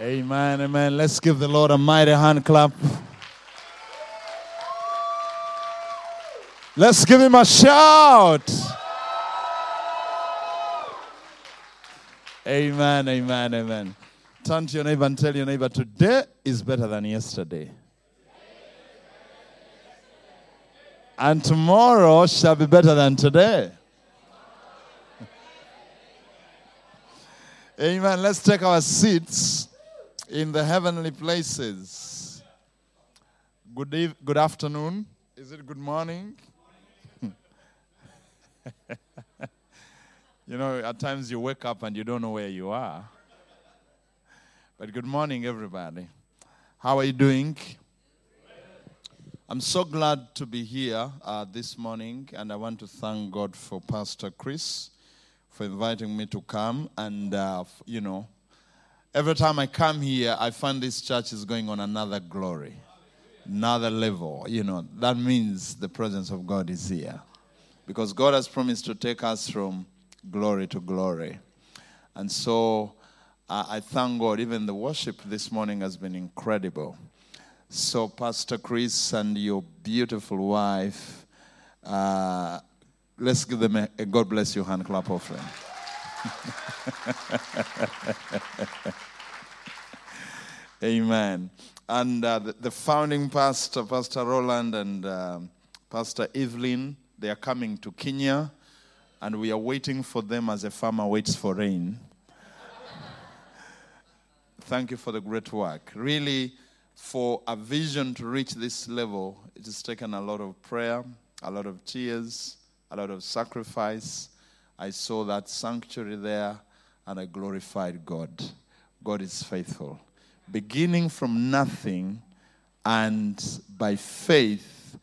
Amen, amen. Let's give the Lord a mighty hand clap. Let's give him a shout. Amen, amen, amen. Turn to your neighbor and tell your neighbor, today is better than yesterday. And tomorrow shall be better than today. Amen. Let's take our seats in the heavenly places. Good, eve- good afternoon. Is it good morning? you know, at times you wake up and you don't know where you are. But good morning, everybody. How are you doing? I'm so glad to be here uh, this morning, and I want to thank God for Pastor Chris for inviting me to come. And, uh, you know, every time I come here, I find this church is going on another glory, another level. You know, that means the presence of God is here. Because God has promised to take us from glory to glory. And so uh, I thank God. Even the worship this morning has been incredible. So, Pastor Chris and your beautiful wife, uh, let's give them a, a God bless you hand clap offering. Amen. And uh, the, the founding pastor, Pastor Roland and um, Pastor Evelyn, they are coming to Kenya, and we are waiting for them as a farmer waits for rain. Thank you for the great work. Really, for a vision to reach this level, it has taken a lot of prayer, a lot of tears, a lot of sacrifice. I saw that sanctuary there and I glorified God. God is faithful. Beginning from nothing and by faith,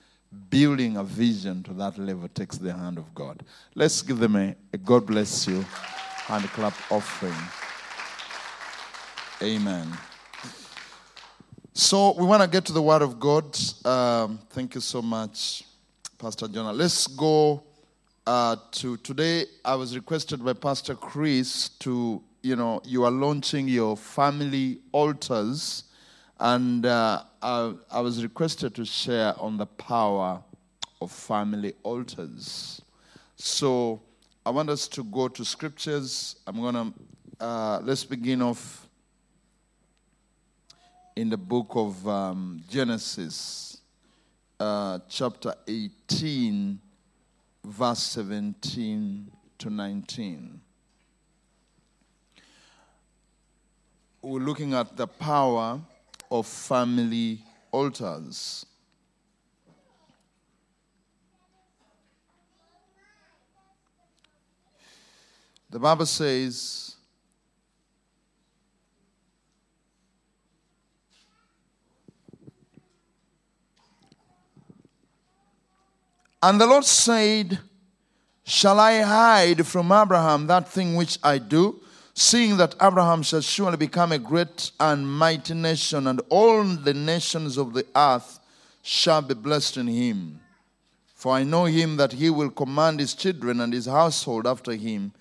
building a vision to that level takes the hand of God. Let's give them a, a God bless you hand clap offering. Amen. So we want to get to the Word of God. Um, thank you so much, Pastor Jonah. Let's go uh, to today. I was requested by Pastor Chris to, you know, you are launching your family altars, and uh, I, I was requested to share on the power of family altars. So I want us to go to scriptures. I'm gonna uh, let's begin off in the book of um, Genesis, uh, chapter 18, verse 17 to 19. We're looking at the power of family altars. The Bible says, And the Lord said, Shall I hide from Abraham that thing which I do, seeing that Abraham shall surely become a great and mighty nation, and all the nations of the earth shall be blessed in him? For I know him that he will command his children and his household after him,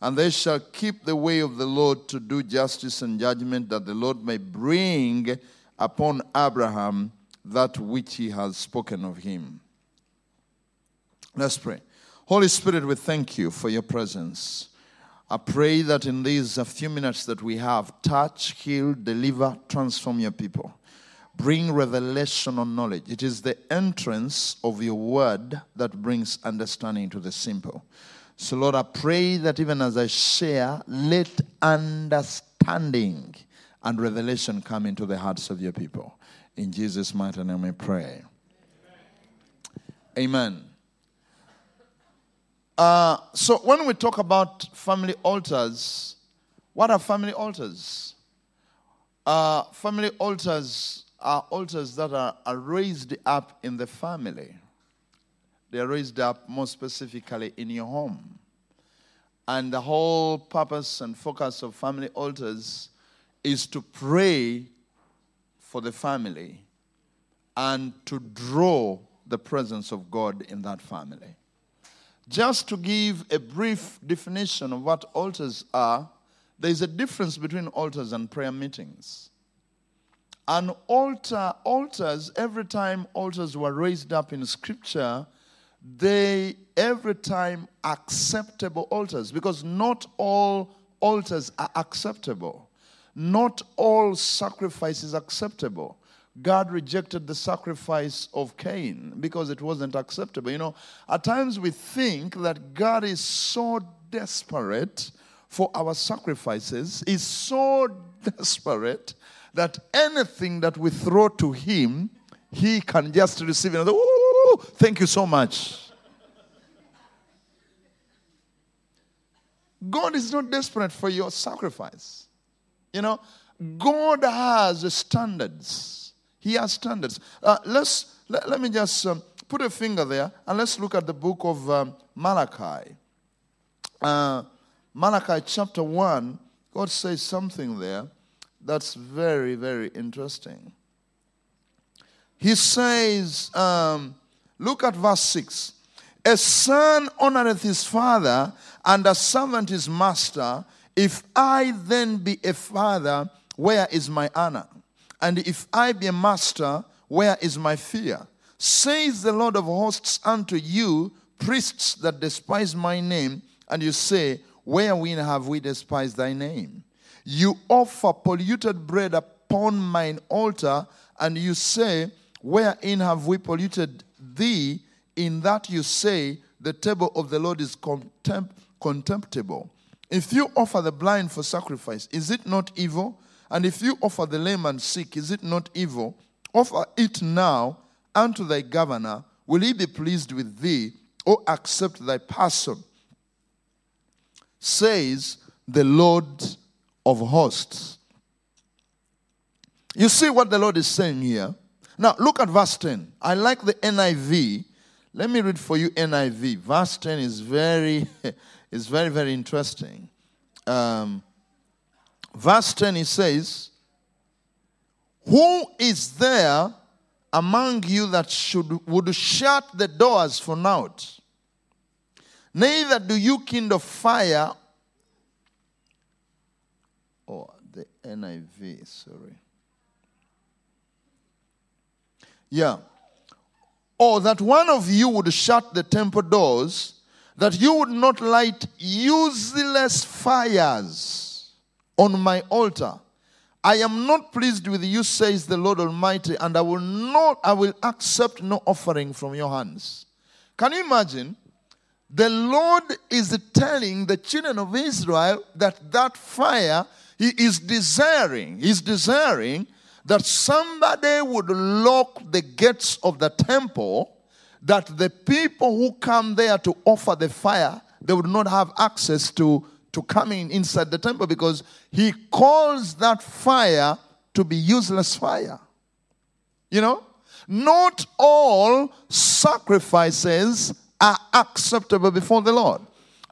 and they shall keep the way of the Lord to do justice and judgment, that the Lord may bring upon Abraham that which he has spoken of him. Let's pray. Holy Spirit, we thank you for your presence. I pray that in these few minutes that we have, touch, heal, deliver, transform your people. Bring revelation on knowledge. It is the entrance of your word that brings understanding to the simple. So, Lord, I pray that even as I share, let understanding and revelation come into the hearts of your people. In Jesus' mighty name we pray. Amen. Uh, so when we talk about family altars, what are family altars? Uh, family altars are altars that are, are raised up in the family. They are raised up more specifically in your home. And the whole purpose and focus of family altars is to pray for the family and to draw the presence of God in that family. Just to give a brief definition of what altars are, there's a difference between altars and prayer meetings. An altar, altars, every time altars were raised up in scripture, they every time acceptable altars because not all altars are acceptable. Not all sacrifice is acceptable. God rejected the sacrifice of Cain because it wasn't acceptable. You know, at times we think that God is so desperate for our sacrifices, is so desperate that anything that we throw to Him, He can just receive it. Ooh, thank you so much. God is not desperate for your sacrifice. You know, God has standards. He has standards. Uh, let's let, let, me just um, put a finger there and let's look at the book of um, Malachi. Uh, Malachi chapter 1, God says something there that's very, very interesting. He says, um, look at verse 6. A son honoreth his father, and a servant his master. If I then be a father, where is my honor? And if I be a master, where is my fear? Says the Lord of hosts unto you, priests that despise my name, and you say, Wherein have we despised thy name? You offer polluted bread upon mine altar, and you say, Wherein have we polluted thee? in that you say the table of the Lord is contempt- contemptible. If you offer the blind for sacrifice, is it not evil? And if you offer the lame and sick, is it not evil? Offer it now unto thy governor. Will he be pleased with thee, or accept thy person? Says the Lord of hosts. You see what the Lord is saying here? Now, look at verse 10. I like the NIV let me read for you NIV. Verse 10 is very, is very, very interesting. Um, verse 10 it says, Who is there among you that should would shut the doors for naught? Neither do you kindle fire. Oh, the NIV, sorry. Yeah or that one of you would shut the temple doors, that you would not light useless fires on my altar. I am not pleased with you, says the Lord Almighty, and I will not, I will accept no offering from your hands. Can you imagine? The Lord is telling the children of Israel that that fire he is desiring, he's desiring that somebody would lock the gates of the temple, that the people who come there to offer the fire, they would not have access to, to coming inside the temple because he calls that fire to be useless fire. You know? Not all sacrifices are acceptable before the Lord.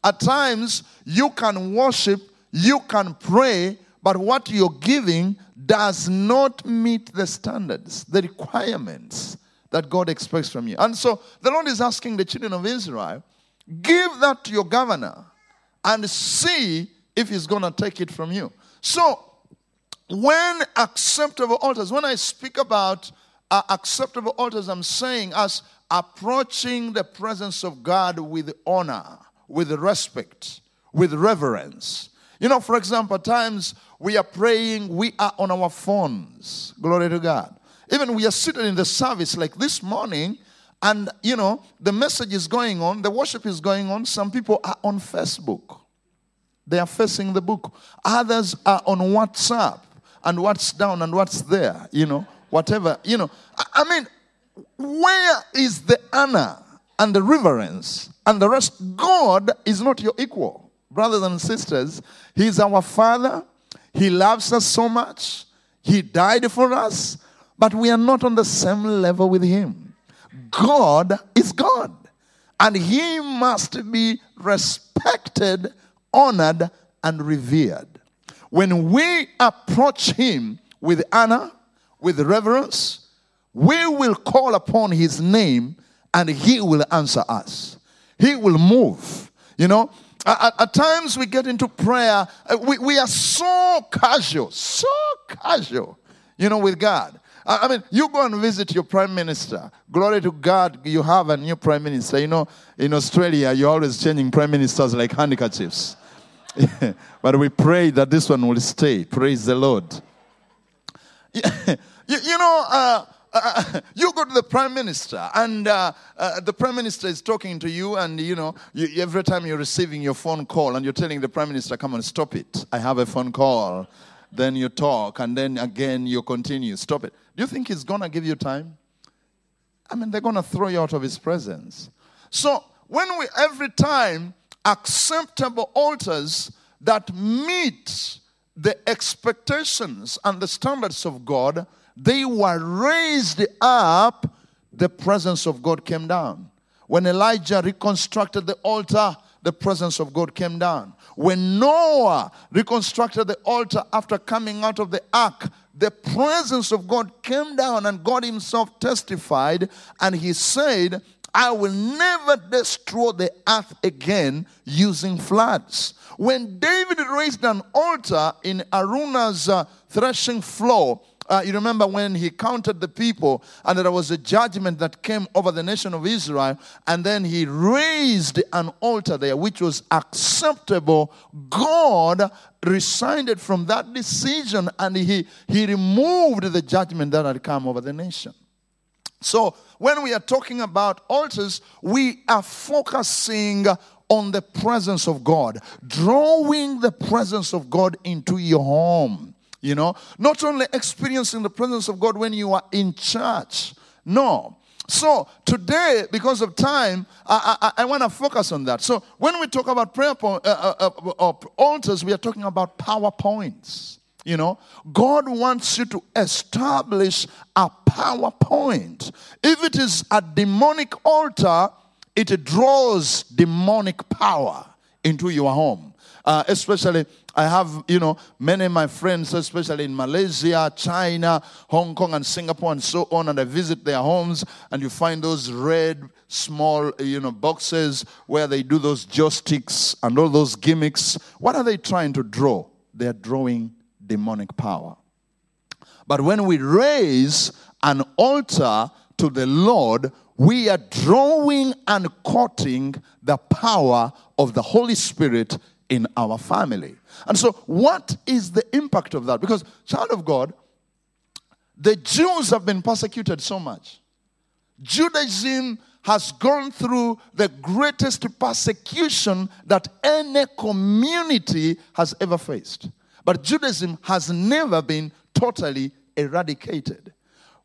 At times, you can worship, you can pray, but what you're giving does not meet the standards, the requirements that God expects from you. And so the Lord is asking the children of Israel, give that to your governor and see if he's going to take it from you. So, when acceptable altars, when I speak about uh, acceptable altars, I'm saying us approaching the presence of God with honor, with respect, with reverence. You know, for example, times we are praying, we are on our phones. Glory to God. Even we are sitting in the service like this morning, and you know, the message is going on, the worship is going on. Some people are on Facebook, they are facing the book. Others are on WhatsApp, and what's down and what's there, you know, whatever, you know. I mean, where is the honor and the reverence and the rest? God is not your equal, brothers and sisters. He's our Father. He loves us so much. He died for us, but we are not on the same level with Him. God is God, and He must be respected, honored, and revered. When we approach Him with honor, with reverence, we will call upon His name and He will answer us. He will move. You know, at, at times we get into prayer, uh, we, we are so casual, so casual, you know, with God. I mean, you go and visit your prime minister. Glory to God, you have a new prime minister. You know, in Australia, you're always changing prime ministers like handkerchiefs. but we pray that this one will stay. Praise the Lord. you, you, know, uh, uh, you go to the prime minister, and uh, uh, the prime minister is talking to you, and you know, you, every time you're receiving your phone call, and you're telling the prime minister, "Come on, stop it! I have a phone call." Then you talk, and then again you continue. Stop it. Do you think he's gonna give you time? I mean, they're gonna throw you out of his presence. So when we every time acceptable altars that meet the expectations and the standards of God, they were raised up, the presence of God came down. When Elijah reconstructed the altar, the presence of God came down. When Noah reconstructed the altar after coming out of the ark, the presence of God came down and God Himself testified and He said, I will never destroy the earth again using floods. When David raised an altar in Araunah's uh, threshing floor, uh, you remember when he counted the people and there was a judgment that came over the nation of Israel, and then he raised an altar there which was acceptable. God resigned from that decision and he, he removed the judgment that had come over the nation. So, when we are talking about altars, we are focusing on the presence of God, drawing the presence of God into your home. You know, not only experiencing the presence of God when you are in church. No. So today, because of time, I, I, I want to focus on that. So when we talk about prayer po- uh, uh, uh, uh, altars, we are talking about power points. You know, God wants you to establish a power point. If it is a demonic altar, it draws demonic power into your home. Uh, especially, I have, you know, many of my friends, especially in Malaysia, China, Hong Kong, and Singapore, and so on. And I visit their homes, and you find those red, small, you know, boxes where they do those joysticks and all those gimmicks. What are they trying to draw? They're drawing demonic power. But when we raise an altar to the Lord, we are drawing and courting the power of the Holy Spirit in our family. And so, what is the impact of that? Because, child of God, the Jews have been persecuted so much. Judaism has gone through the greatest persecution that any community has ever faced. But Judaism has never been totally eradicated.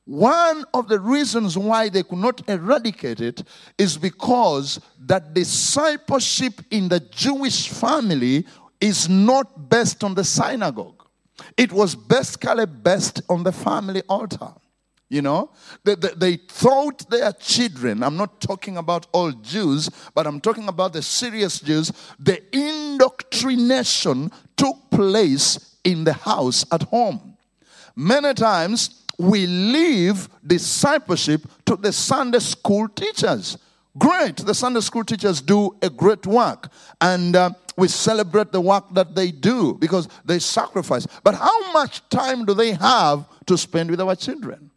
One of the reasons why they could not eradicate it is because that discipleship in the Jewish family is not based on the synagogue. It was basically based on the family altar. You know, they, they, they, taught their children, I'm not talking about all Jews, but I'm talking about the serious Jews. The indoctrination took place in the house at home. Many times, we leave discipleship to the Sunday school teachers. Great, the Sunday school teachers do a great work, and uh, we celebrate the work that they do because they sacrifice. But how much time do they have to spend with our children?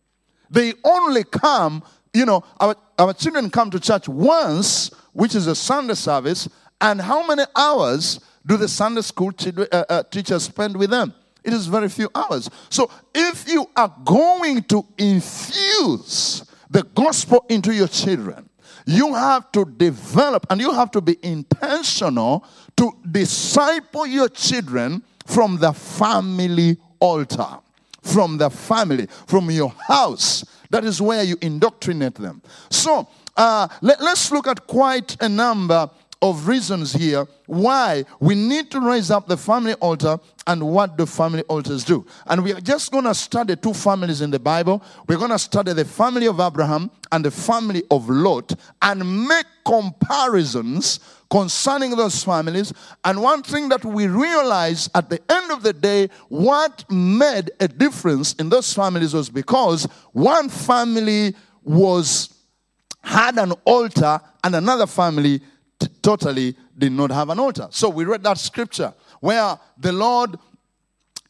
They only come, you know, our, our children come to church once, which is a Sunday service, and how many hours do the Sunday school uh, uh, teachers spend with them? It is very few hours. So if you are going to infuse the gospel into your children, you have to develop and you have to be intentional to disciple your children from the family altar, from the family, from your house. That is where you indoctrinate them. So uh, let, us look at quite a number of reasons here why we need to raise up the family altar and what do family altars do. And we are just going to study two families in the Bible. We're going to study the family of Abraham and the family of Lot and make comparisons concerning those families. And one thing that we realize at the end of the day, what made a difference in those families was because one family was had an altar and another family t- totally did not have an altar. So we read that scripture where the Lord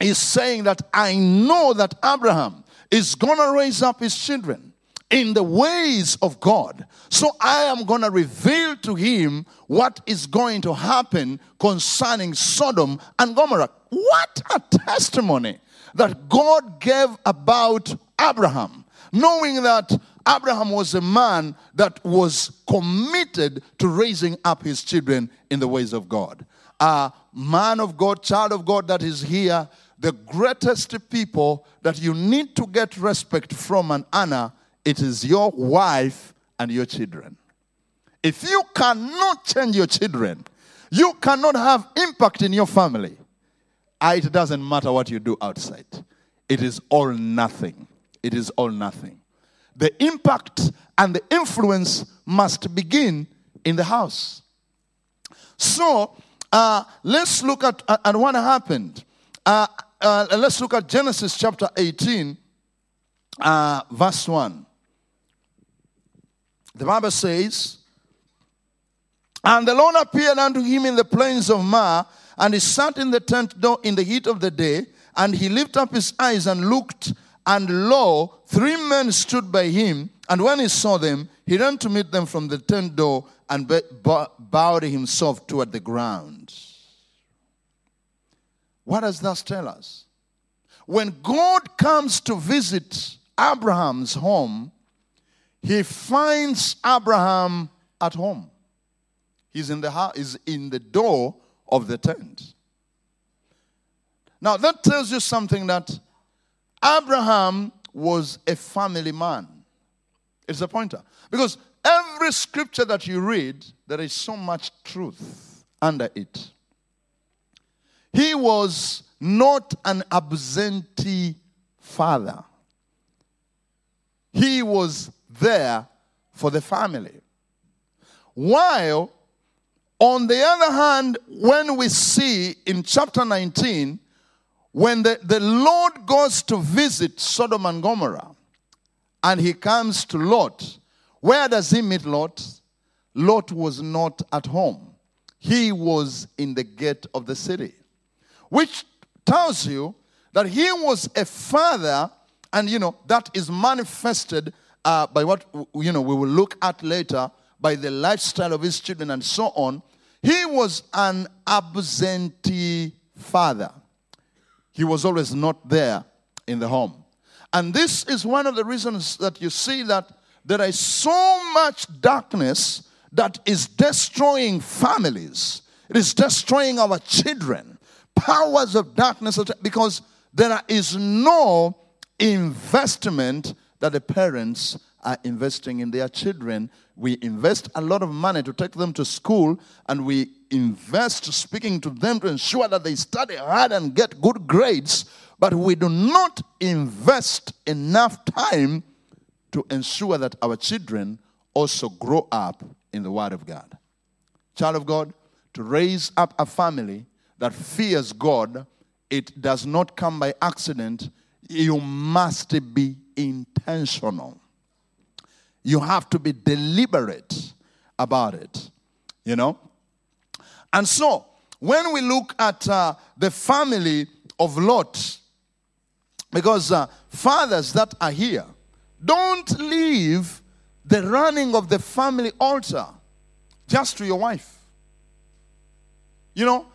is saying that I know that Abraham is going to raise up his children in the ways of God. So I am going to reveal to him what is going to happen concerning Sodom and Gomorrah. What a testimony that God gave about Abraham, knowing that Abraham was a man that was committed to raising up his children in the ways of God. A man of God, child of God that is here, the greatest people that you need to get respect from and honor, it is your wife and your children. If you cannot change your children, you cannot have impact in your family. It doesn't matter what you do outside. It is all nothing. It is all nothing the impact and the influence must begin in the house. So uh, let's look at, at what happened. Uh, uh, let's look at Genesis chapter 18, uh, verse 1. The Bible says, And the Lord appeared unto him in the plains of Mamre, and he sat in the tent door in the heat of the day, and he lifted up his eyes and looked, and lo, three men stood by him. And when he saw them, he ran to meet them from the tent door and bowed himself toward the ground. What does that tell us? When God comes to visit Abraham's home, he finds Abraham at home. He's in the house, he's in the door of the tent. Now that tells you something that Abraham was a family man. It's a pointer. Because every scripture that you read, there is so much truth under it. He was not an absentee father, he was there for the family. While, on the other hand, when we see in chapter 19, when the, the Lord goes to visit Sodom and Gomorrah and he comes to Lot, where does he meet Lot? Lot was not at home. He was in the gate of the city, which tells you that he was a father, and you know, that is manifested uh, by what you know we will look at later by the lifestyle of his children and so on. He was an absentee father. He was always not there in the home. And this is one of the reasons that you see that there is so much darkness that is destroying families. It is destroying our children. Powers of darkness because there is no investment that the parents are investing in their children. We invest a lot of money to take them to school, and we invest speaking to them to ensure that they study hard and get good grades, but we do not invest enough time to ensure that our children also grow up in the Word of God. Child of God, to raise up a family that fears God, it does not come by accident. You must be intentional. You have to be deliberate about it. You know? And so, when we look at uh, the family of Lot, because uh, fathers that are here, don't leave the running of the family altar just to your wife. You know,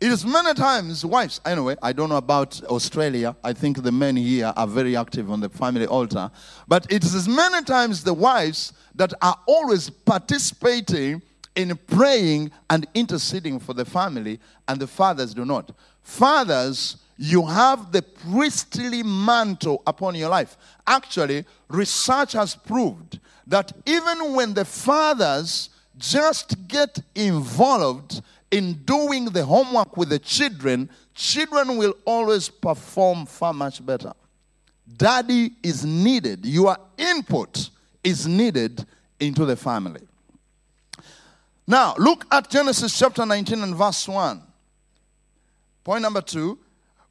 it is many times wives, anyway, I don't know about Australia. I think the men here are very active on the family altar. But it is many times the wives that are always participating in praying and interceding for the family, and the fathers do not. Fathers, you have the priestly mantle upon your life. Actually, research has proved that even when the fathers just get involved in doing the homework with the children, children will always perform far much better. Daddy is needed, your input is needed into the family. Now, look at Genesis chapter 19 and verse 1. Point number two.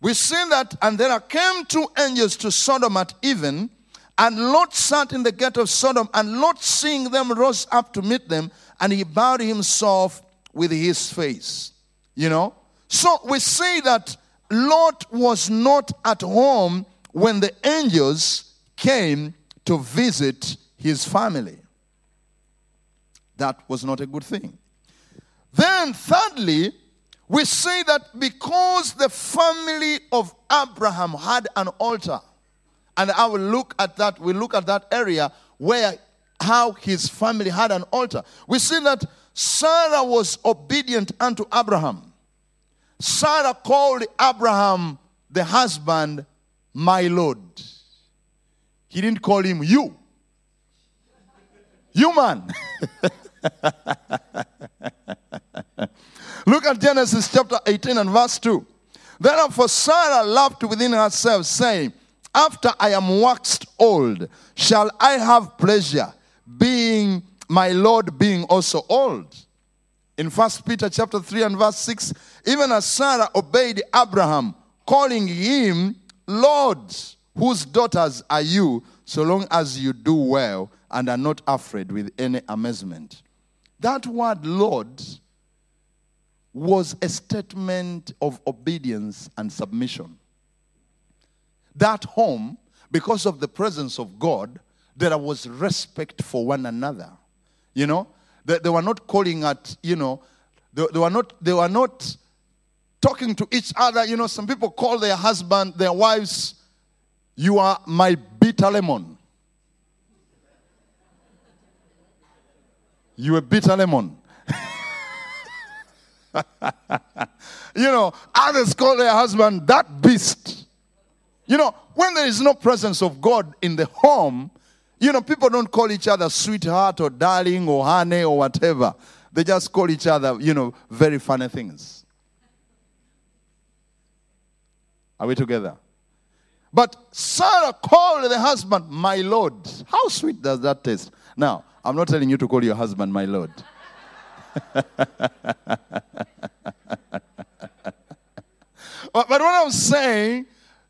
We see that, and there came two angels to Sodom at even, and Lot sat in the gate of Sodom, and Lot, seeing them, rose up to meet them, and he bowed himself with his face. You know? So we see that Lot was not at home when the angels came to visit his family. That was not a good thing. Then, thirdly, we see that because the family of Abraham had an altar, and I will look at that, we look at that area where how his family had an altar. We see that Sarah was obedient unto Abraham. Sarah called Abraham, the husband, my Lord. He didn't call him you. You man. Look at Genesis chapter 18 and verse 2. Therefore Sarah laughed within herself, saying, After I am waxed old, shall I have pleasure, being my Lord being also old? In First Peter chapter 3 and verse 6, even as Sarah obeyed Abraham, calling him Lord, whose daughters are you, so long as you do well and are not afraid with any amazement. That word Lord was a statement of obedience and submission. That home, because of the presence of God, there was respect for one another. You know, they, they were not calling at, you know, they, they, were not, they were not talking to each other. You know, some people call their husband, their wives, you are my bitter lemon. You a bitter lemon. you know, others call their husband that beast. You know, when there is no presence of God in the home, you know, people don't call each other sweetheart or darling or honey or whatever. They just call each other, you know, very funny things. Are we together? But Sarah called the husband, my Lord. How sweet does that taste? Now, I'm not telling you to call your husband, my Lord. but, but what I'm saying,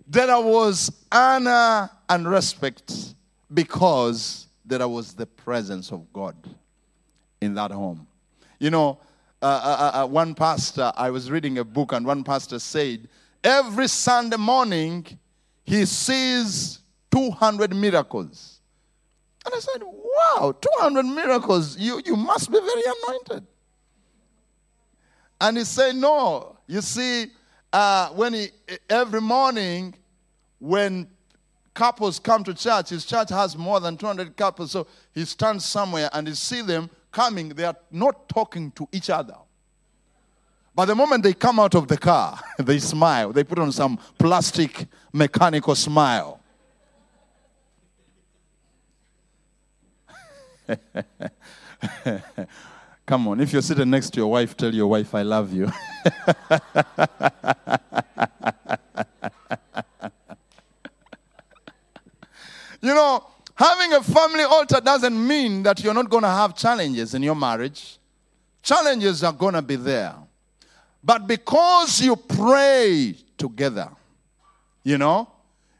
there was honor and respect because there was the presence of God in that home. You know, uh, uh, uh, uh, one pastor, I was reading a book, and one pastor said, every Sunday morning, he sees 200 miracles. And I said, wow, 200 miracles. You, you must be very anointed. And he said, no. You see, uh, when he, every morning, when couples come to church, his church has more than 200 couples, so he stands somewhere and he see them coming, they are not talking to each other. But the moment they come out of the car, they smile. They put on some plastic mechanical smile. Come on, if you're sitting next to your wife, tell your wife, I love you. you know, having a family altar doesn't mean that you're not going to have challenges in your marriage. Challenges are going to be there. But because you pray together, you know,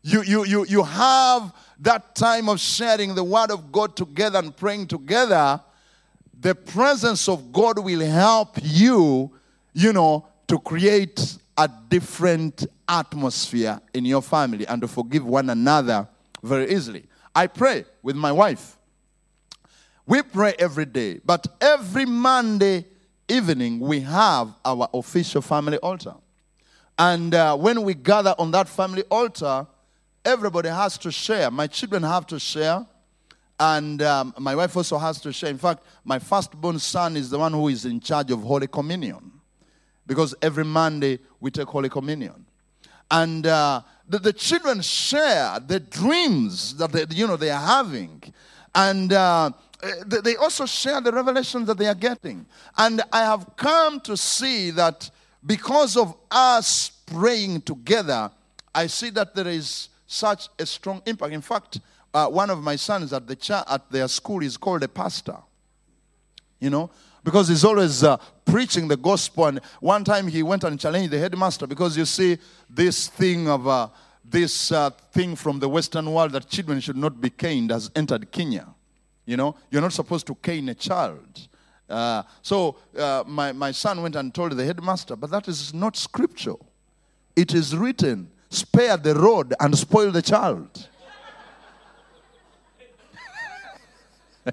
you, you, you, you have that time of sharing the word of God together and praying together, the presence of God will help you, you know, to create a different atmosphere in your family and to forgive one another very easily. I pray with my wife. We pray every day, but every Monday evening we have our official family altar. And uh, when we gather on that family altar, everybody has to share. My children have to share, and um, my wife also has to share. In fact, my firstborn son is the one who is in charge of Holy Communion because every Monday we take Holy Communion. And uh, the, the, children share the dreams that they, you know they are having, and uh, they also share the revelations that they are getting. And I have come to see that because of us praying together, I see that there is such a strong impact. In fact, uh, one of my sons at, the cha- at their school is called a pastor. You know, because he's always uh, preaching the gospel. And one time he went and challenged the headmaster because you see this thing of uh, this uh, thing from the Western world that children should not be caned has entered Kenya. You know, you're not supposed to cane a child. Uh, so uh, my, my son went and told the headmaster, but that is not scriptural. It is written, spare the rod and spoil the child.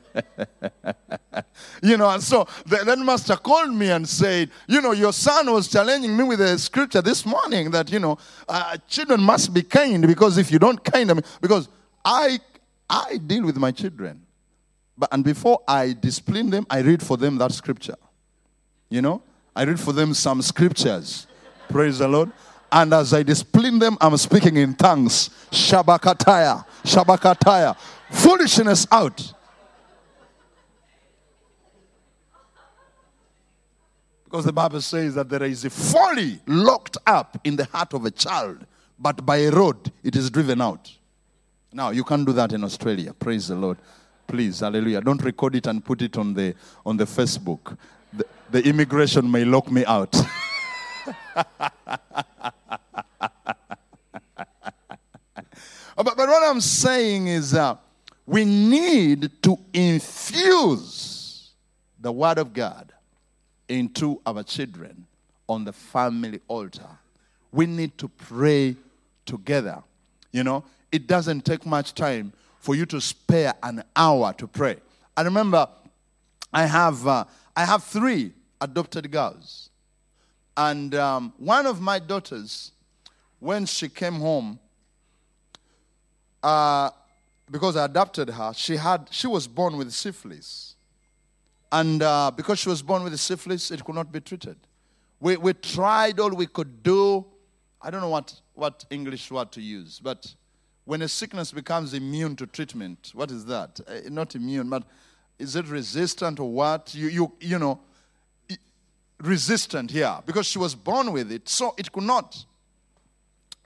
you know, and so the Master called me and said, you know, your son was challenging me with a scripture this morning that, you know, uh, children must be kind because if you don't kind them, because I, I deal with my children. But, and before I discipline them, I read for them that scripture. You know, I read for them some scriptures. Praise the Lord. And as I discipline them, I'm speaking in tongues. Shabakataya, Shabakataya. Foolishness out. Because the Bible says that there is a folly locked up in the heart of a child, but by a rod it is driven out. Now, you can't do that in Australia. Praise the Lord. Please, hallelujah. Don't record it and put it on the, on the Facebook. The, the immigration may lock me out. but, but what I'm saying is uh, we need to infuse the Word of God into our children on the family altar. We need to pray together. You know, it doesn't take much time for you to spare an hour to pray. I remember I have, uh, I have three adopted girls. And um, one of my daughters, when she came home, uh, because I adopted her, she, had, she was born with syphilis. And uh, because she was born with syphilis, it could not be treated. We, we tried all we could do. I don't know what, what English word to use, but when a sickness becomes immune to treatment, what is that? Uh, not immune, but is it resistant or what? You, you, you know, resistant here because she was born with it, so it could not.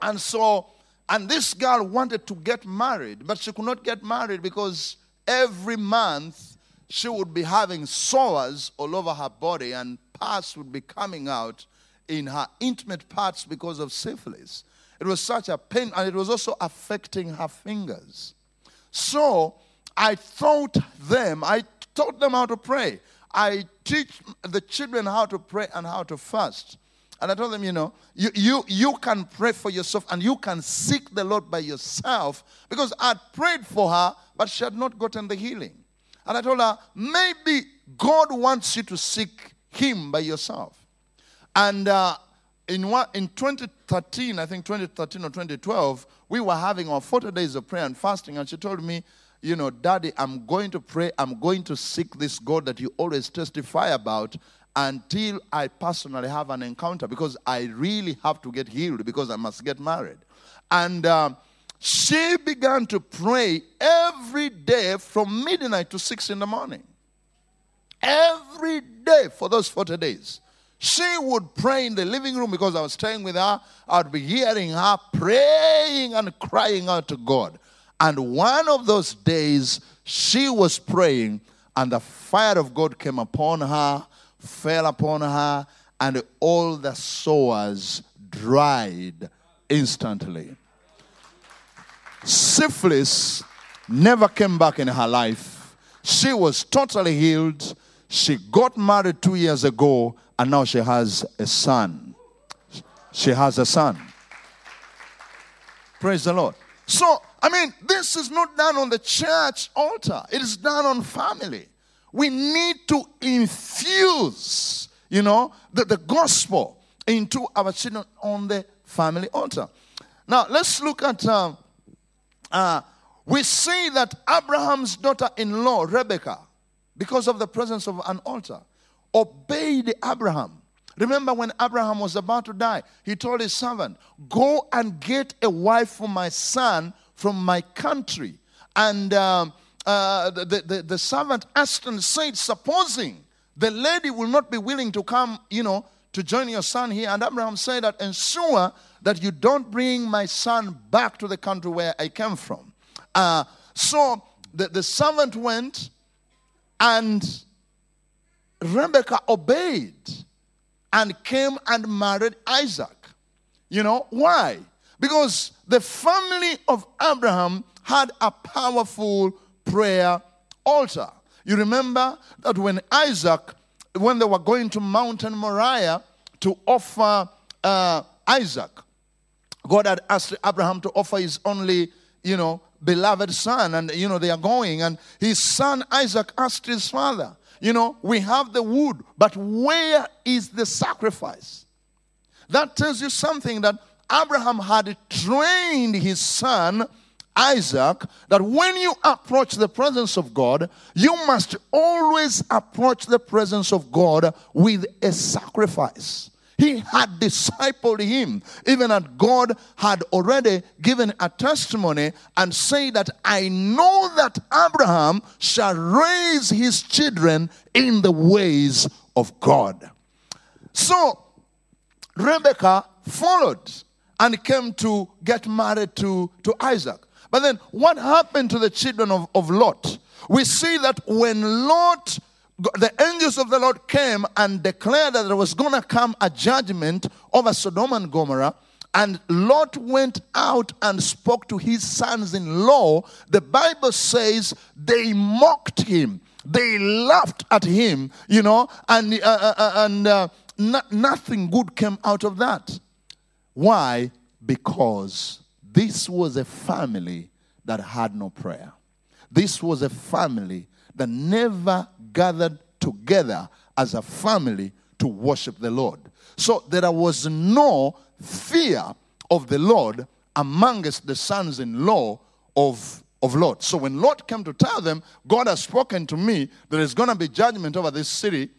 And so, and this girl wanted to get married, but she could not get married because every month she would be having sores all over her body and pus would be coming out in her intimate parts because of syphilis. It was such a pain and it was also affecting her fingers. So I taught them, I taught them how to pray. I teach the children how to pray and how to fast. And I told them, you know, you, you, you can pray for yourself and you can seek the Lord by yourself because I'd prayed for her, but she had not gotten the healing. And I told her, maybe God wants you to seek Him by yourself. And uh, in, what, in 2013, I think 2013 or 2012, we were having our 40 days of prayer and fasting. And she told me, you know, Daddy, I'm going to pray. I'm going to seek this God that you always testify about until I personally have an encounter because I really have to get healed because I must get married. And uh, she began to pray every day from midnight to 6 in the morning. Every day for those 40 days. She would pray in the living room because I was staying with her. I'd be hearing her praying and crying out to God. And one of those days, she was praying, and the fire of God came upon her, fell upon her, and all the sores dried instantly. Syphilis never came back in her life. She was totally healed. She got married two years ago, and now she has a son. She has a son. Praise the Lord. So, I mean, this is not done on the church altar, it is done on family. We need to infuse, you know, the, the gospel into our children on the family altar. Now, let's look at. Uh, uh, we see that Abraham's daughter in law, Rebecca, because of the presence of an altar, obeyed Abraham. Remember when Abraham was about to die, he told his servant, Go and get a wife for my son from my country. And um, uh, the, the, the servant asked and said, Supposing the lady will not be willing to come, you know, to join your son here. And Abraham said that, Ensure that you don't bring my son back to the country where I came from. Uh, so the, the servant went, and Rebecca obeyed and came and married Isaac. You know why? Because the family of Abraham had a powerful prayer altar. You remember that when Isaac when they were going to Mountain Moriah to offer uh, Isaac, God had asked Abraham to offer his only, you know, beloved son, and you know, they are going, and his son Isaac asked his father, you know, we have the wood, but where is the sacrifice? That tells you something that Abraham had trained his son Isaac that when you approach the presence of God, you must always approach the presence of God with a sacrifice. He had discipled him, even as God had already given a testimony and say that I know that Abraham shall raise his children in the ways of God. So Rebecca followed and came to get married to, to Isaac. But then what happened to the children of, of Lot? We see that when Lot, the angels of the Lord came and declared that there was going to come a judgment over Sodom and Gomorrah, and Lot went out and spoke to his sons in law, the Bible says they mocked him. They laughed at him, you know, and, uh, uh, uh and uh, nothing good came out of that. Why? Because this was a family that had no prayer. This was a family that never gathered together as a family to worship the Lord. So there was no fear of the Lord amongst the sons in law of, of Lot. So when Lot came to tell them, God has spoken to me, there is going to be judgment over this city,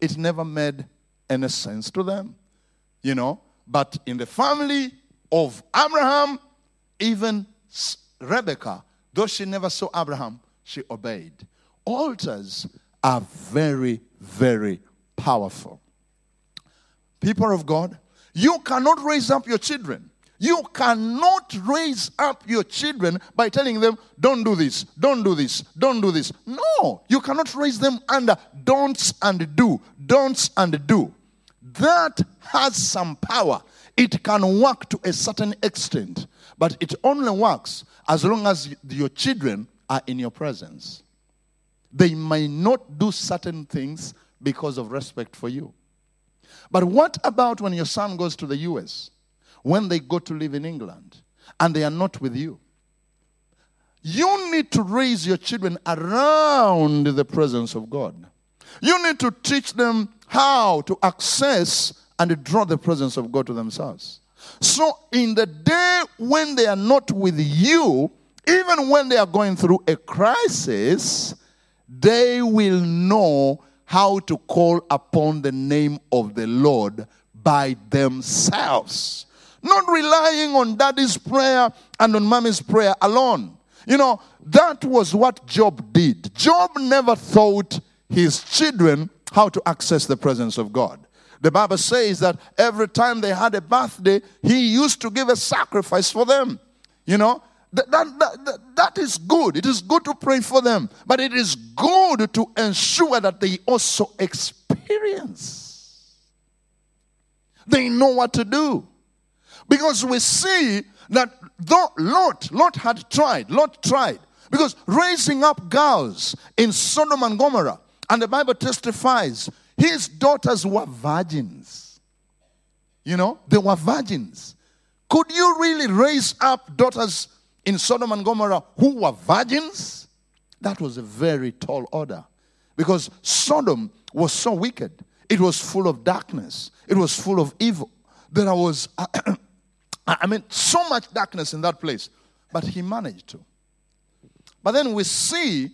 it never made any sense to them. You know, but in the family of Abraham, even Rebecca, though she never saw Abraham, she obeyed. Altars are very, very powerful. People of God, you cannot raise up your children. You cannot raise up your children by telling them, don't do this, don't do this, don't do this. No, you cannot raise them under don'ts and do, don'ts and do. That has some power. It can work to a certain extent, but it only works as long as your children are in your presence. They may not do certain things because of respect for you. But what about when your son goes to the US? When they go to live in England and they are not with you? You need to raise your children around the presence of God. You need to teach them how to access and draw the presence of God to themselves. So, in the day when they are not with you, even when they are going through a crisis, they will know how to call upon the name of the Lord by themselves. Not relying on daddy's prayer and on mommy's prayer alone. You know, that was what Job did. Job never taught his children how to access the presence of God. The Bible says that every time they had a birthday, he used to give a sacrifice for them. You know, that, that, that, that is good. It is good to pray for them, but it is good to ensure that they also experience. They know what to do. Because we see that though Lot, Lot had tried, Lot tried. Because raising up girls in Sodom and Gomorrah, and the Bible testifies his daughters were virgins. You know, they were virgins. Could you really raise up daughters in Sodom and Gomorrah who were virgins? That was a very tall order because Sodom was so wicked. It was full of darkness, it was full of evil. There was, I mean, so much darkness in that place. But he managed to. But then we see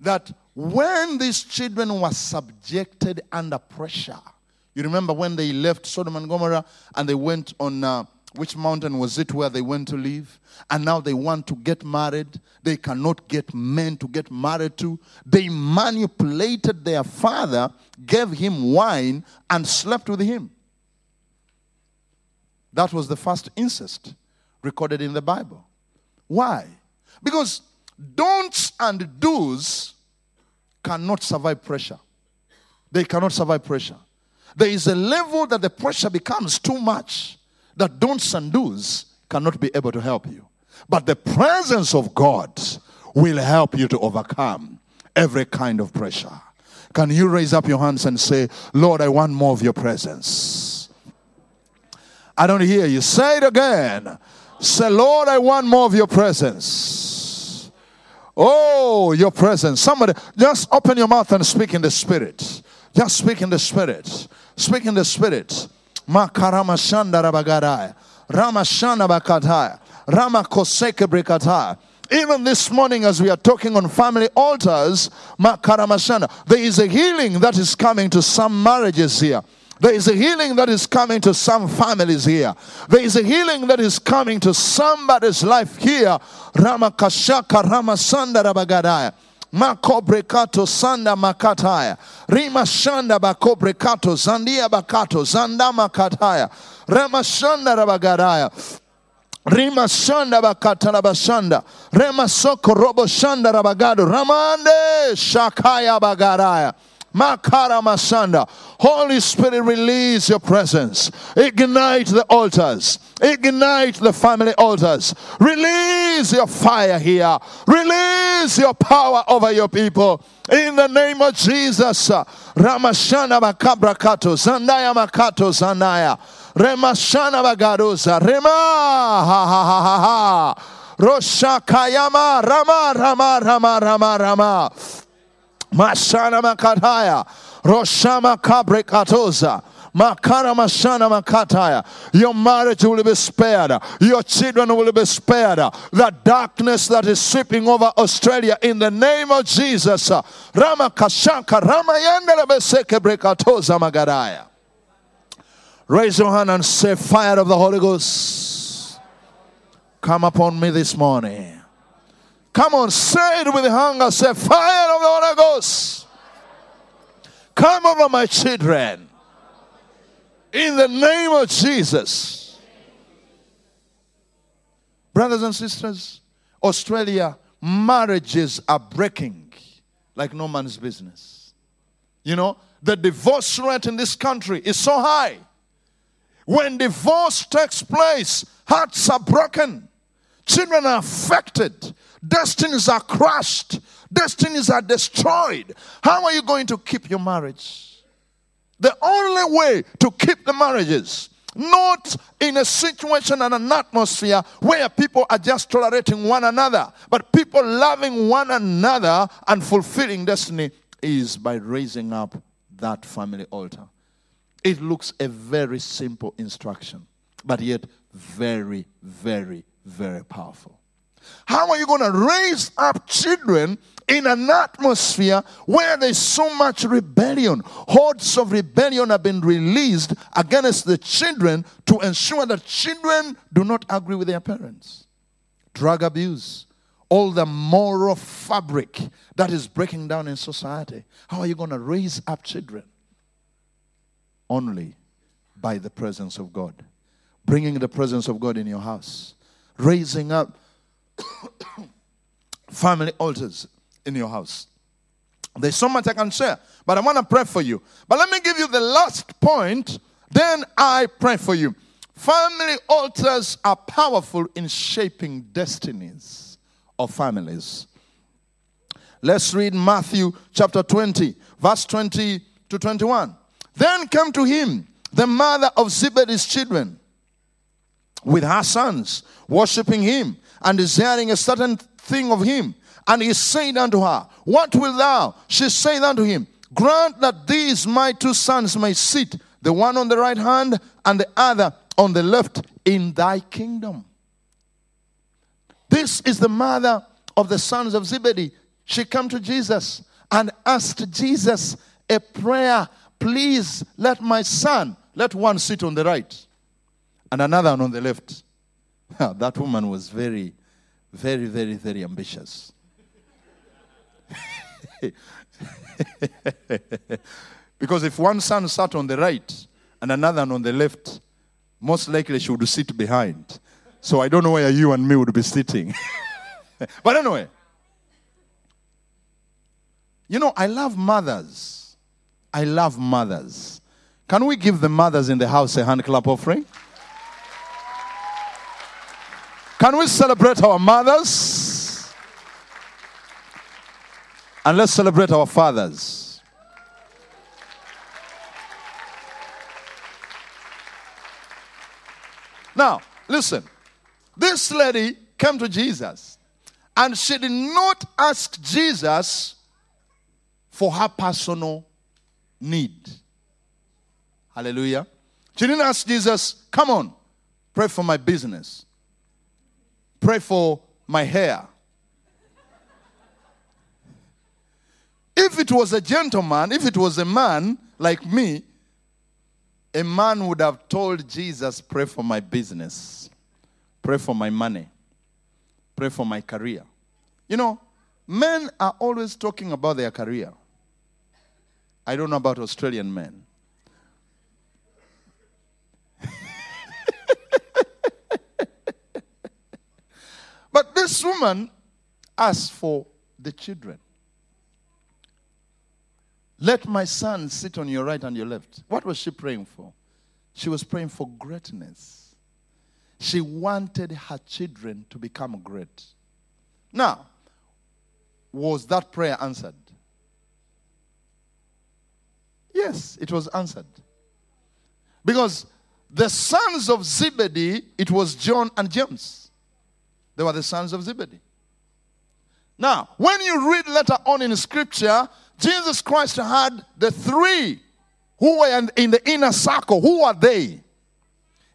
that when these children were subjected under pressure, you remember when they left Sodom and Gomorrah and they went on uh, which mountain was it where they went to live? And now they want to get married. They cannot get men to get married to. They manipulated their father, gave him wine, and slept with him. That was the first incest recorded in the Bible. Why? Because don'ts and do's cannot survive pressure. They cannot survive pressure. There is a level that the pressure becomes too much that don'ts and do's cannot be able to help you. But the presence of God will help you to overcome every kind of pressure. Can you raise up your hands and say, Lord, I want more of your presence? I don't hear you. Say it again. Say, Lord, I want more of your presence. Oh, your presence. Somebody, just open your mouth and speak in the spirit. Just speak in the spirit. Speak in the spirit. Makaramashanda rabagadaya. Ramashana bakataya. Ramakoseke brekataya. Even this morning, as we are talking on family altars, Makaramashana, there is a healing that is coming to some marriages here. There is a healing that is coming to some families here. There is a healing that is coming to somebody's life here. Ramakashaka Ramasanda Rabagadaya. Makobrekato sanda makataya. Rima shanda bakobrekato zandia bakato zanda makataya. Rama shanda rabagadaya. Rima shanda bakatana bashanda. Rema soko robo shanda rabagado. Ramande shakaya bagaraya. Makara Masanda. Holy Spirit, release your presence. Ignite the altars. Ignite the family altars. Release your fire here. Release your power over your people. In the name of Jesus. Ramashana Makabra Kato. Zandaya Makato Zandaya. Remashana Bagadoza. Rema. Ha ha ha ha ha. Roshakayama. Rama Rama Rama Rama Rama. Mashana Makataya, Roshama Kabrekatoza. Makara Mashana Makataya. Your marriage will be spared. Your children will be spared. The darkness that is sweeping over Australia in the name of Jesus. Rama Kashanka Ramayanda Beseke Brekatoza Magadaya. Raise your hand and say, Fire of the Holy Ghost. Come upon me this morning. Come on, say it with hunger. Say, Fire of the Holy Ghost. Come over my children. In the name of Jesus. Brothers and sisters, Australia, marriages are breaking like no man's business. You know, the divorce rate in this country is so high. When divorce takes place, hearts are broken, children are affected, destinies are crushed, destinies are destroyed. How are you going to keep your marriage? The only way to keep the marriages, not in a situation and an atmosphere where people are just tolerating one another, but people loving one another and fulfilling destiny, is by raising up that family altar. It looks a very simple instruction, but yet very, very, very powerful. How are you going to raise up children in an atmosphere where there's so much rebellion? Hordes of rebellion have been released against the children to ensure that children do not agree with their parents. Drug abuse, all the moral fabric that is breaking down in society. How are you going to raise up children? Only by the presence of God. Bringing the presence of God in your house. Raising up family altars in your house. There's so much I can share, but I want to pray for you. But let me give you the last point, then I pray for you. Family altars are powerful in shaping destinies of families. Let's read Matthew chapter 20, verse 20 to 21. Then came to him the mother of Zebedee's children with her sons, worshiping him and desiring a certain thing of him. And he said unto her, What wilt thou? She said unto him, Grant that these my two sons may sit, the one on the right hand and the other on the left, in thy kingdom. This is the mother of the sons of Zebedee. She came to Jesus and asked Jesus a prayer. Please let my son, let one sit on the right and another on the left. that woman was very, very, very, very ambitious. because if one son sat on the right and another on the left, most likely she would sit behind. So I don't know where you and me would be sitting. but anyway, you know, I love mothers. I love mothers. Can we give the mothers in the house a hand clap offering? Can we celebrate our mothers? And let's celebrate our fathers. Now, listen. This lady came to Jesus and she did not ask Jesus for her personal need. Hallelujah. She didn't ask Jesus, come on, pray for my business pray for my hair. If it was a gentleman, if it was a man like me, a man would have told Jesus, Pray for my business, pray for my money, pray for my career. You know, men are always talking about their career. I don't know about Australian men. But this woman asked for the children. Let my son sit on your right and your left. What was she praying for? She was praying for greatness. She wanted her children to become great. Now, was that prayer answered? Yes, it was answered. Because the sons of Zebedee, it was John and James. They were the sons of Zebedee. Now, when you read later on in scripture, Jesus Christ had the three who were in the inner circle. Who are they?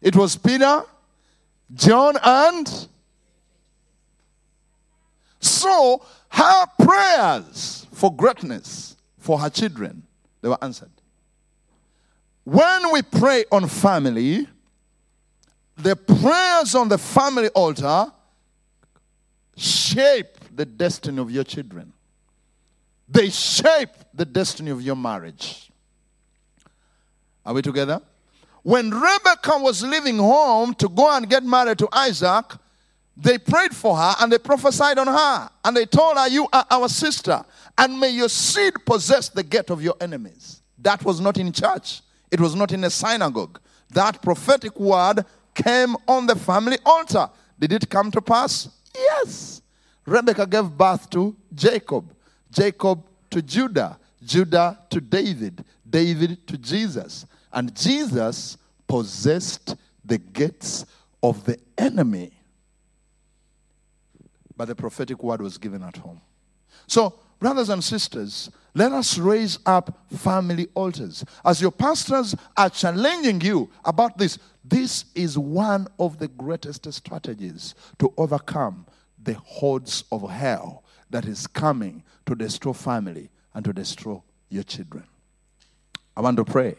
It was Peter, John, and so her prayers for greatness for her children they were answered. When we pray on family, the prayers on the family altar shape the destiny of your children. They shape the destiny of your marriage. Are we together? When Rebecca was leaving home to go and get married to Isaac, they prayed for her and they prophesied on her. And they told her, You are our sister, and may your seed possess the gate of your enemies. That was not in church, it was not in a synagogue. That prophetic word came on the family altar. Did it come to pass? Yes. Rebecca gave birth to Jacob, Jacob to Judah, Judah to David, David to Jesus. And Jesus possessed the gates of the enemy. But the prophetic word was given at home. So, brothers and sisters, let us raise up family altars. As your pastors are challenging you about this, this is one of the greatest strategies to overcome the hordes of hell that is coming to destroy family and to destroy your children. I want to pray.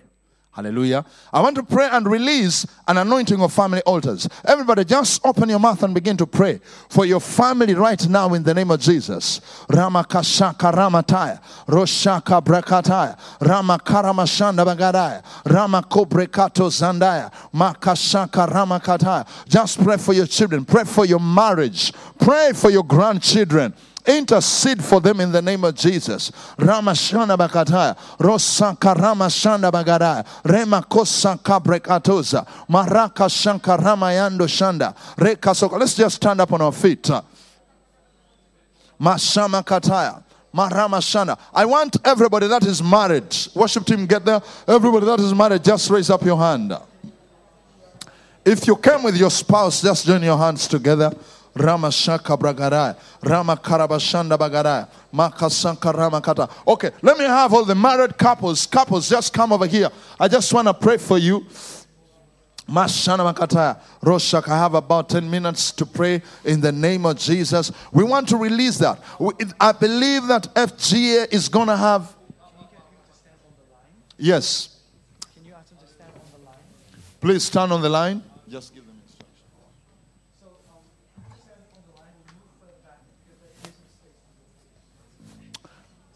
Hallelujah. I want to pray and release an anointing of family altars. Everybody, just open your mouth and begin to pray for your family right now in the name of Jesus. Ramakashaka Ramataya, Roshaka Brakataya, Ramakaramashanda Bagadaya, Ramakobrekato Zandaya, Makashaka Ramakataya. Just pray for your children, pray for your marriage, pray for your grandchildren. Intercede for them in the name of Jesus. Ramashana bakataya. Rosaka ramashanda bagadaya. Rema kosa kabrekatoza. Maraka shanka ramayando shanda. Reka soka. Let's just stand up on our feet. Mashama kataya. Marama Shana. I want everybody that is married, worship team, get there. Everybody that is married, just raise up your hand. If you came with your spouse, just join your hands together. Rama Shaka Bragaraya, Rama Karabashanda Bagaraya, Makasanka Ramakata. Okay, let me have all the married couples. Couples, just come over here. I just want to pray for you. Mashana Makataya. Roshak, I have about 10 minutes to pray in the name of Jesus. We want to release that. I believe that FGA is going to have. Yes. Can you ask to stand on the line? Please stand on the line. Just give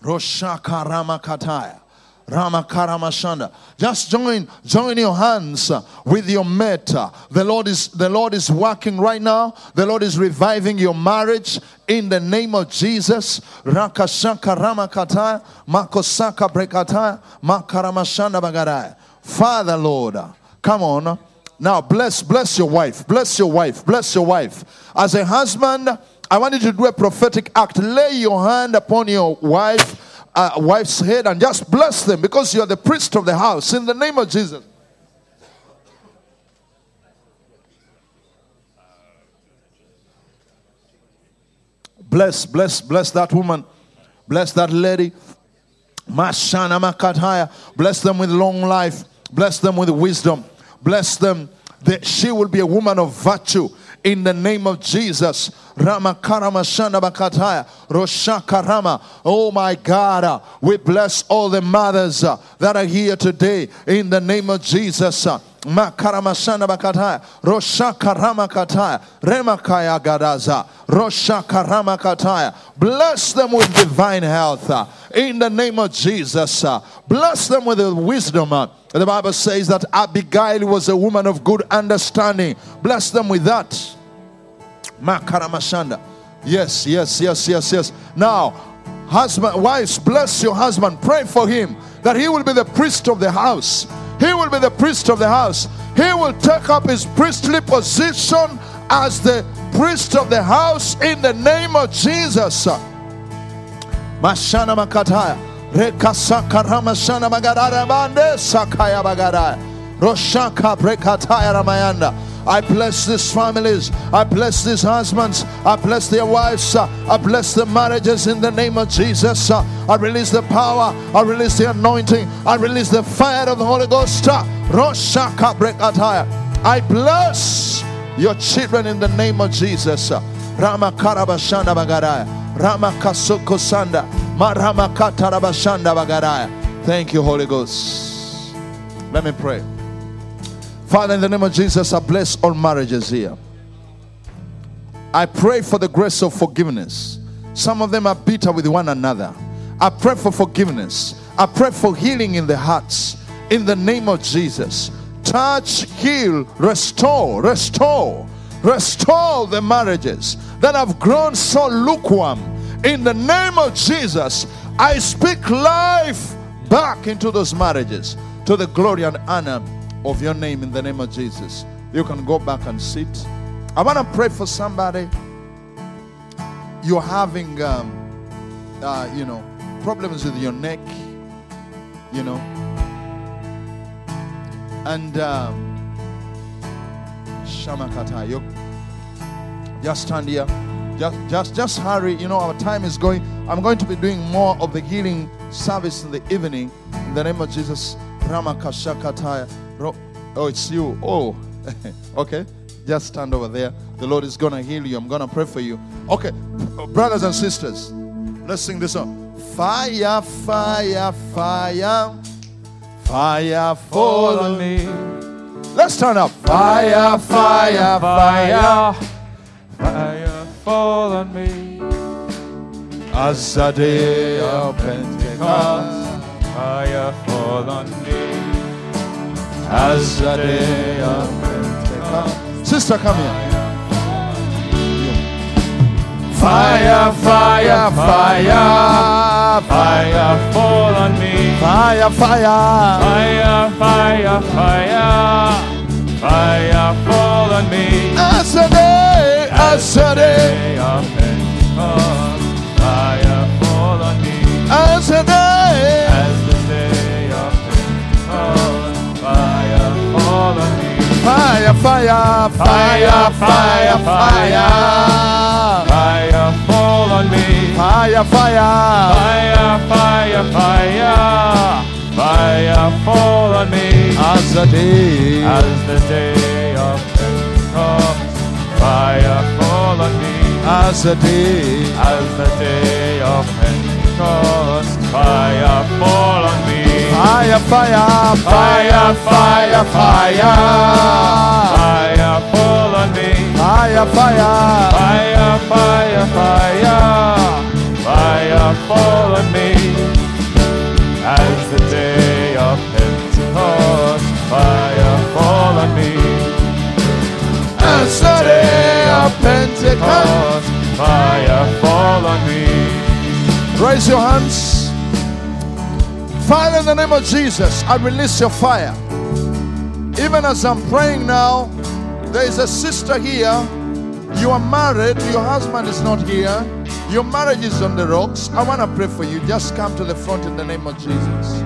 Roshaka Ramakataya. Ramakaramashanda. Just join, join your hands with your mate. The Lord is the Lord is working right now. The Lord is reviving your marriage in the name of Jesus. Rakashaka Ramakataya, Makosaka Brekataya, Makaramashanda Bagaraya. Father Lord, come on. Now bless, bless your wife, bless your wife, bless your wife. As a husband, I want you to do a prophetic act. Lay your hand upon your wife. Uh, wife's head and just bless them because you are the priest of the house in the name of Jesus. Bless, bless, bless that woman. Bless that lady. Mashana Bless them with long life. Bless them with wisdom. Bless them that she will be a woman of virtue in the name of Jesus. Rama Karama Shana Bakataya. Roshaka Oh my God. uh, We bless all the mothers uh, that are here today in the name of Jesus. uh, Makaramashana bakataya, Roshaka Ramakataya, Remakaya Gadaza, Roshaka Ramakataya. Bless them with divine health in the name of Jesus. Bless them with the wisdom. The Bible says that Abigail was a woman of good understanding. Bless them with that. Makaramashanda. Yes, yes, yes, yes, yes. Now, husband, wives, bless your husband. Pray for him that he will be the priest of the house. He will be the priest of the house. He will take up his priestly position as the priest of the house in the name of Jesus. Mashana makataya. Rekasaka ramashana magadara bande sakaya bagadaya. Roshaka brekataya ramayanda. I bless these families. I bless these husbands. I bless their wives. I bless the marriages in the name of Jesus. I release the power. I release the anointing. I release the fire of the Holy Ghost. I bless your children in the name of Jesus. Rama Karabashanda Bagaraya. Rama Kasuko Sanda. Marama Katarabashanda Bagaraya. Thank you, Holy Ghost. Let me pray. Father, in the name of Jesus, I bless all marriages here. I pray for the grace of forgiveness. Some of them are bitter with one another. I pray for forgiveness. I pray for healing in the hearts. In the name of Jesus. Touch, heal, restore, restore, restore the marriages that have grown so lukewarm. In the name of Jesus, I speak life back into those marriages to the glory and honor of your name in the name of Jesus. You can go back and sit. I want to pray for somebody. You're having, um, uh, you know, problems with your neck, you know, and um, Shamakata. You just stand here. Just, just, just hurry. You know, our time is going. I'm going to be doing more of the healing service in the evening. In the name of Jesus, Oh, it's you. Oh, okay. Just stand over there. The Lord is going to heal you. I'm going to pray for you. Okay, brothers and sisters, let's sing this song. Fire, fire, fire, fire fall on me. Let's turn up. Fire, fire, fire, fire fall on me. as the day of Pentecost. Fire fall on me. As the day of Pentecost. Sister, come here. Fire, fire, fire, fire fall on me. Fire, fire. Fire, fire, fire, fire fall on me. As the day, as the day, Day of Pentecost, fire fall on me. as the day. Fire, fire, fire, fire, fire. Fire fall on me. Fire, fire. Fire, fire, fire, fire fall on me. As the day, As the day of Pentecost, fire fall on me. as the day. As the day of Pentecost, fire fall on me. Fire, fire, fire, fire, fire. Fire fall on me. Fire, fire. Fire, fire, fire, fire fall on me. As the day of Pentecost, fire fall on me. As the day of Pentecost. Fire fall on me. Raise your hands. Father, in the name of Jesus, I release your fire. Even as I'm praying now, there is a sister here. You are married, your husband is not here. Your marriage is on the rocks. I want to pray for you. Just come to the front in the name of Jesus.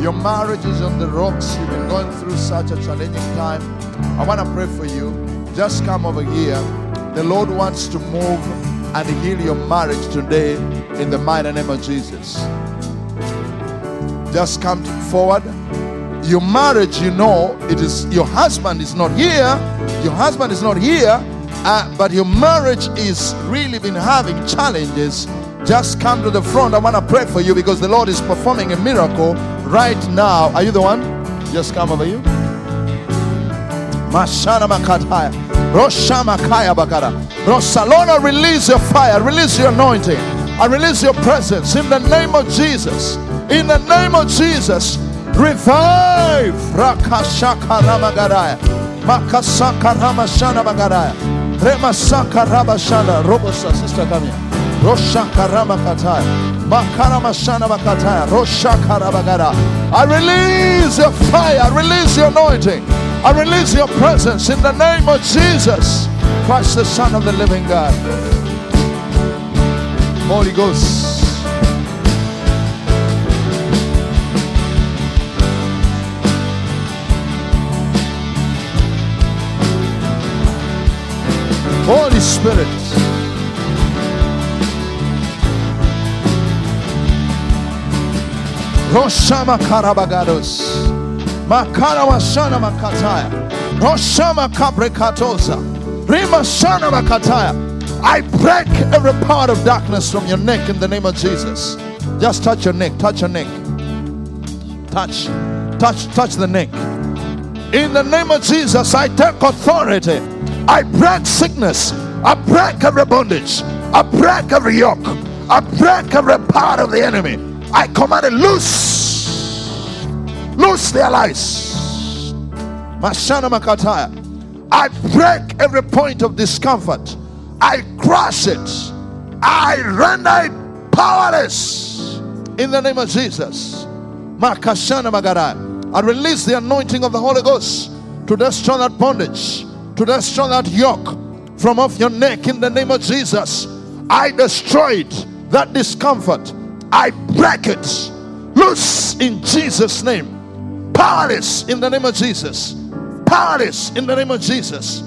Your marriage is on the rocks. You've been going through such a challenging time. I want to pray for you. Just come over here. The Lord wants to move and heal your marriage today in the mighty name of Jesus. Just come forward. Your marriage, you know, it is your husband is not here. Your husband is not here, uh, but your marriage is really been having challenges. Just come to the front. I want to pray for you because the Lord is performing a miracle right now. Are you the one? Just come over you. Mashana Makataya. Roshama Kaya Bakara. Rosalona, release your fire, release your anointing. I release your presence in the name of Jesus. In the name of Jesus. Revive. Rakashaka Ramagaraya. Makasaka Ramashana Magaraya. Remasaka Rabashana. Robosa, sister, come here. Roshaka Ramakataya. I release your fire, I release your anointing. I release your presence in the name of Jesus Christ, the Son of the living God. Holy Ghost. Holy Spirit. Roshama Karabagados. Makara Mashana Makataya. Roshama Kabrekatosa. Rima Shana Makataya. I break every power of darkness from your neck in the name of Jesus. Just touch your neck, touch your neck. Touch, touch, touch the neck. In the name of Jesus, I take authority. I break sickness. I break every bondage. I break every yoke. I break every power of the enemy. I command it loose. Loose their lives. Mashana Makataya. I break every point of discomfort. I crush it. I render it powerless. In the name of Jesus. Makashana Magarai. I release the anointing of the Holy Ghost to destroy that bondage, to destroy that yoke from off your neck in the name of Jesus. I destroyed that discomfort. I break it loose in Jesus' name. Powerless in the name of Jesus. Powerless in the name of Jesus.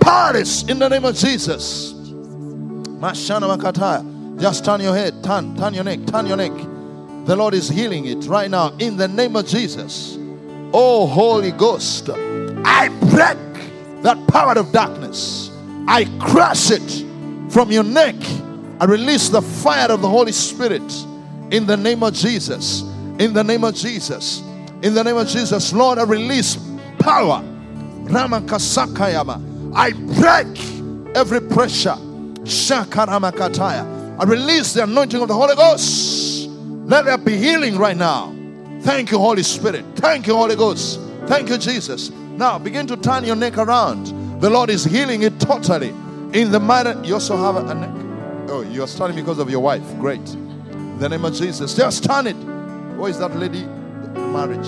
Powerless in the name of Jesus. Mashana Makataya. Just turn your head, turn, turn your neck, turn your neck. The Lord is healing it right now in the name of Jesus. Oh, Holy Ghost, I break that power of darkness. I crush it from your neck. I release the fire of the Holy Spirit in the name of Jesus. In the name of Jesus. In the name of Jesus, Lord, I release power. Ramakasakayama. I break every pressure. Shakaramakataya. I release the anointing of the Holy Ghost. Let there be healing right now. Thank you, Holy Spirit. Thank you, Holy Ghost. Thank you, Jesus. Now begin to turn your neck around. The Lord is healing it totally. In the mighty, you also have a neck. Oh, you're standing because of your wife. Great. In the name of Jesus, just turn it. Where is that lady? Marriage.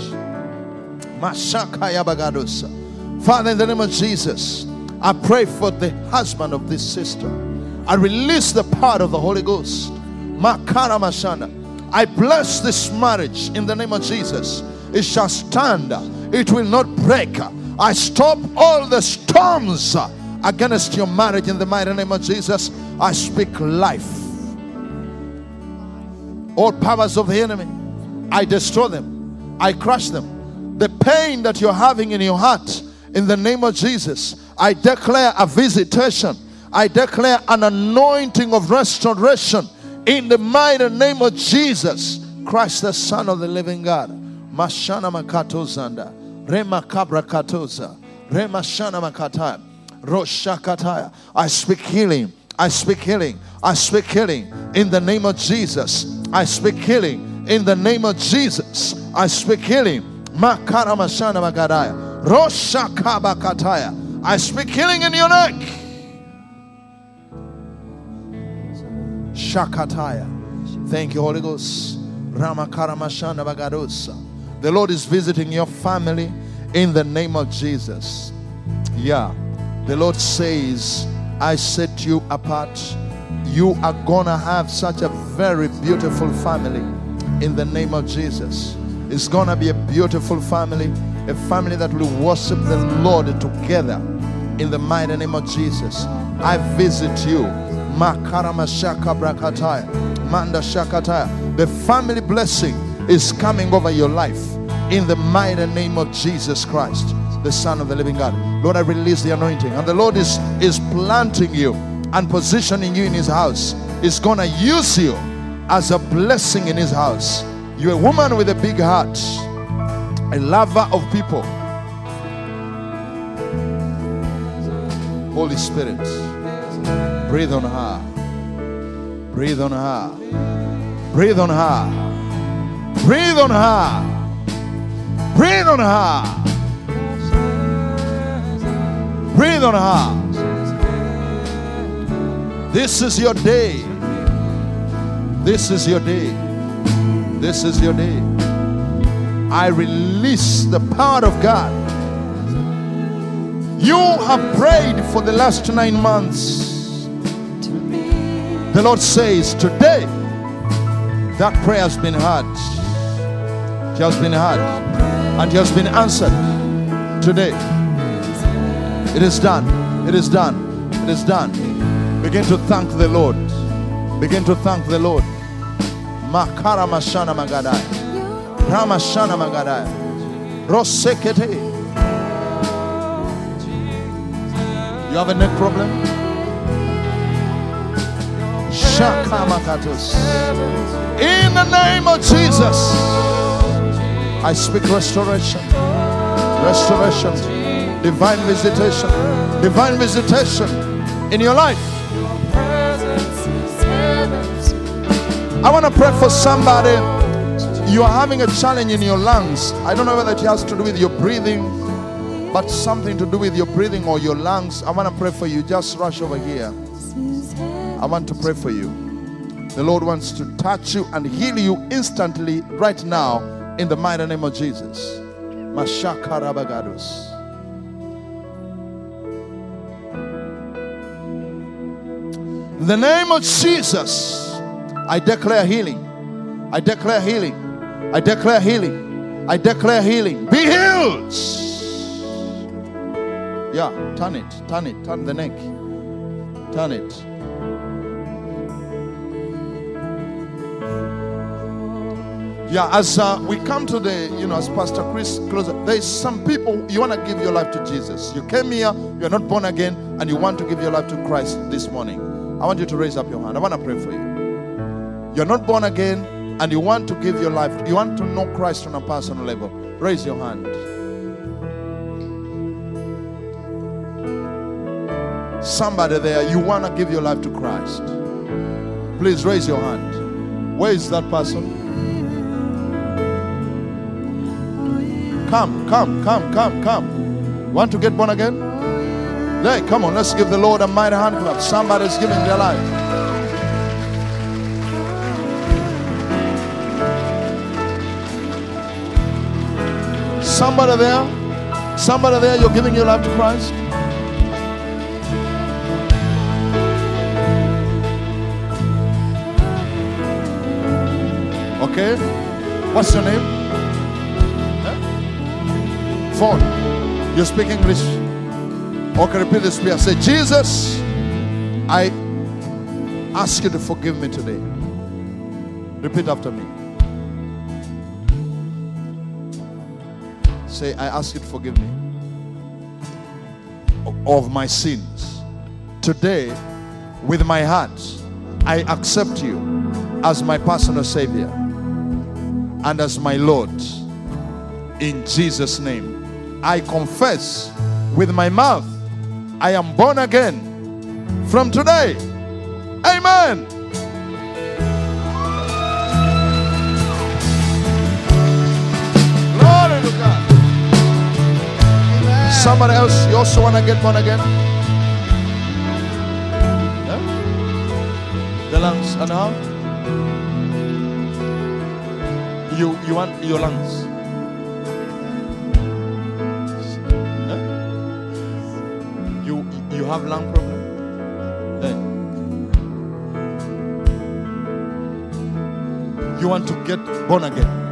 Father, in the name of Jesus, I pray for the husband of this sister. I release the power of the Holy Ghost. Makara Mashana. I bless this marriage in the name of Jesus. It shall stand, it will not break. I stop all the storms against your marriage in the mighty name of Jesus. I speak life. All powers of the enemy, I destroy them, I crush them. The pain that you're having in your heart, in the name of Jesus, I declare a visitation. I declare an anointing of restoration in the mighty name of Jesus Christ, the Son of the living God. Mashana Makato Zanda, Rema Kabra Katoza, Rema Shana Makataya, Roshakataya. I speak healing. I speak healing. I speak healing in the name of Jesus. I speak healing in the name of Jesus. I speak healing. Makara Mashana Magadaya, Roshakabakataya. I speak healing in your neck. Shakataya. Thank you, Holy Ghost. Ramakaramashana Bagadosa. The Lord is visiting your family in the name of Jesus. Yeah. The Lord says, I set you apart. You are gonna have such a very beautiful family in the name of Jesus. It's gonna be a beautiful family, a family that will worship the Lord together in the mighty name of Jesus. I visit you. Manda shakataya. The family blessing is coming over your life in the mighty name of Jesus Christ, the Son of the living God. Lord, I release the anointing. And the Lord is, is planting you and positioning you in his house. He's gonna use you as a blessing in his house. You're a woman with a big heart, a lover of people. Holy Spirit, breathe on her. Breathe on her. Breathe on her. Breathe on her. Breathe on her. Breathe on her. This is your day. This is your day. This is your day. I release the power of God. You have prayed for the last nine months. The Lord says, Today, that prayer has been heard. It has been heard. And it has been answered. Today. It is done. It is done. It is done. Begin to thank the Lord. Begin to thank the Lord. Makara mashana magadai. Ramashana magadai. Rosekete. You have a neck problem? In the name of Jesus, I speak restoration. Restoration. Divine visitation. Divine visitation in your life. I want to pray for somebody. You are having a challenge in your lungs. I don't know whether it has to do with your breathing, but something to do with your breathing or your lungs. I want to pray for you. Just rush over here. I want to pray for you. The Lord wants to touch you and heal you instantly right now in the mighty name of Jesus. Mashaka Rabagados. In the name of Jesus, I declare healing. I declare healing. I declare healing. I declare healing. Be healed. Yeah, turn it, turn it, turn the neck. Turn it. Yeah, as uh, we come to the, you know, as Pastor Chris closes, there's some people you want to give your life to Jesus. You came here, you're not born again, and you want to give your life to Christ this morning. I want you to raise up your hand. I want to pray for you. You're not born again, and you want to give your life, you want to know Christ on a personal level. Raise your hand. Somebody there, you want to give your life to Christ. Please raise your hand. Where is that person? Come, come, come, come, come. Want to get born again? Hey, come on, let's give the Lord a mighty hand clap. Somebody's giving their life. Somebody there, somebody there, you're giving your life to Christ. Okay, what's your name? You speak English? Okay, repeat this prayer. Say, Jesus, I ask you to forgive me today. Repeat after me. Say, I ask you to forgive me of my sins. Today, with my heart, I accept you as my personal Savior and as my Lord. In Jesus' name, I confess with my mouth, I am born again from today. Amen. Glory to God. Somebody else, you also want to get born again? The lungs and how? You you want your lungs? You have lung problem? Then you want to get born again?